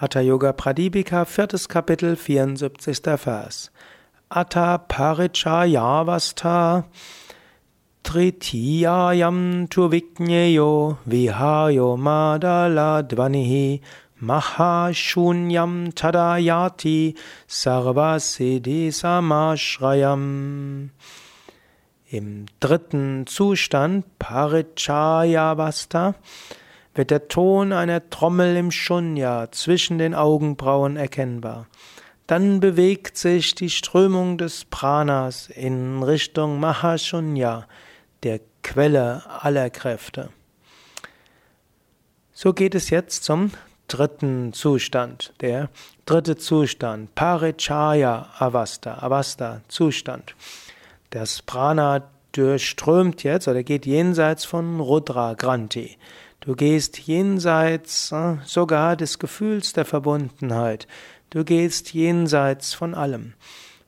Hatha Yoga Pradipika, viertes Kapitel, 74. Vers. Atta parichayavastha tritiyayam tuvikneyo vihayo madala dvanihi mahashunyam tadayati sarvasiddhi samashrayam. Im dritten Zustand, Parichayavastha, wird der Ton einer Trommel im Shunya zwischen den Augenbrauen erkennbar. Dann bewegt sich die Strömung des Pranas in Richtung Mahashunya, der Quelle aller Kräfte. So geht es jetzt zum dritten Zustand. Der dritte Zustand, Parichaya Avasta, Avasta, Zustand. Das Prana durchströmt jetzt oder geht jenseits von Rudra Granti. Du gehst jenseits äh, sogar des Gefühls der Verbundenheit. Du gehst jenseits von allem.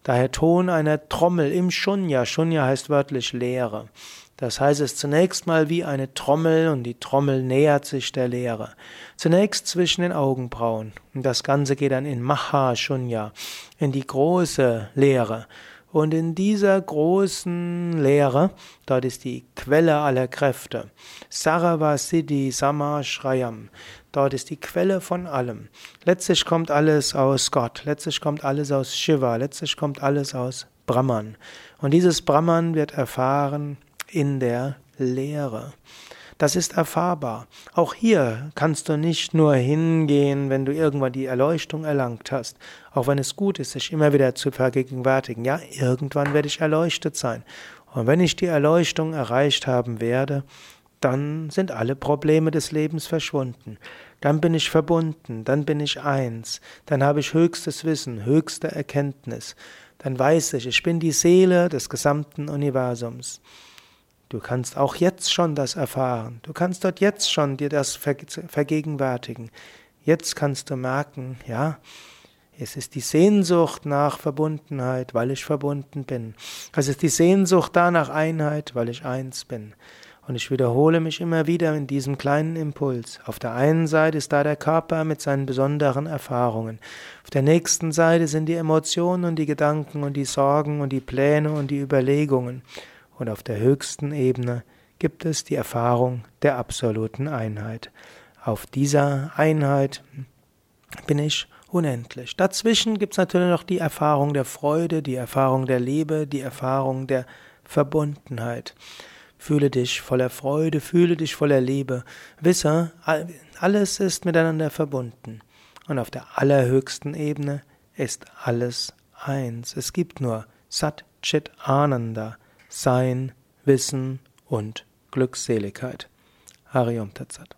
Daher Ton einer Trommel im Shunya. Shunya heißt wörtlich Leere. Das heißt es zunächst mal wie eine Trommel und die Trommel nähert sich der Leere. Zunächst zwischen den Augenbrauen. Und das Ganze geht dann in Maha Shunya, in die große Leere. Und in dieser großen Lehre, dort ist die Quelle aller Kräfte. Sarava Siddhi Samashrayam. Dort ist die Quelle von allem. Letztlich kommt alles aus Gott. Letztlich kommt alles aus Shiva. Letztlich kommt alles aus Brahman. Und dieses Brahman wird erfahren in der Lehre. Das ist erfahrbar. Auch hier kannst du nicht nur hingehen, wenn du irgendwann die Erleuchtung erlangt hast, auch wenn es gut ist, sich immer wieder zu vergegenwärtigen. Ja, irgendwann werde ich erleuchtet sein. Und wenn ich die Erleuchtung erreicht haben werde, dann sind alle Probleme des Lebens verschwunden. Dann bin ich verbunden, dann bin ich eins, dann habe ich höchstes Wissen, höchste Erkenntnis. Dann weiß ich, ich bin die Seele des gesamten Universums. Du kannst auch jetzt schon das erfahren. Du kannst dort jetzt schon dir das vergegenwärtigen. Jetzt kannst du merken, ja, es ist die Sehnsucht nach Verbundenheit, weil ich verbunden bin. Es ist die Sehnsucht da nach Einheit, weil ich eins bin. Und ich wiederhole mich immer wieder in diesem kleinen Impuls. Auf der einen Seite ist da der Körper mit seinen besonderen Erfahrungen. Auf der nächsten Seite sind die Emotionen und die Gedanken und die Sorgen und die Pläne und die Überlegungen und auf der höchsten Ebene gibt es die Erfahrung der absoluten Einheit. Auf dieser Einheit bin ich unendlich. Dazwischen gibt es natürlich noch die Erfahrung der Freude, die Erfahrung der Liebe, die Erfahrung der Verbundenheit. Fühle dich voller Freude, fühle dich voller Liebe. Wisse, alles ist miteinander verbunden. Und auf der allerhöchsten Ebene ist alles eins. Es gibt nur Sat Chit Ananda. Sein, Wissen und Glückseligkeit. Hariom Tatsat.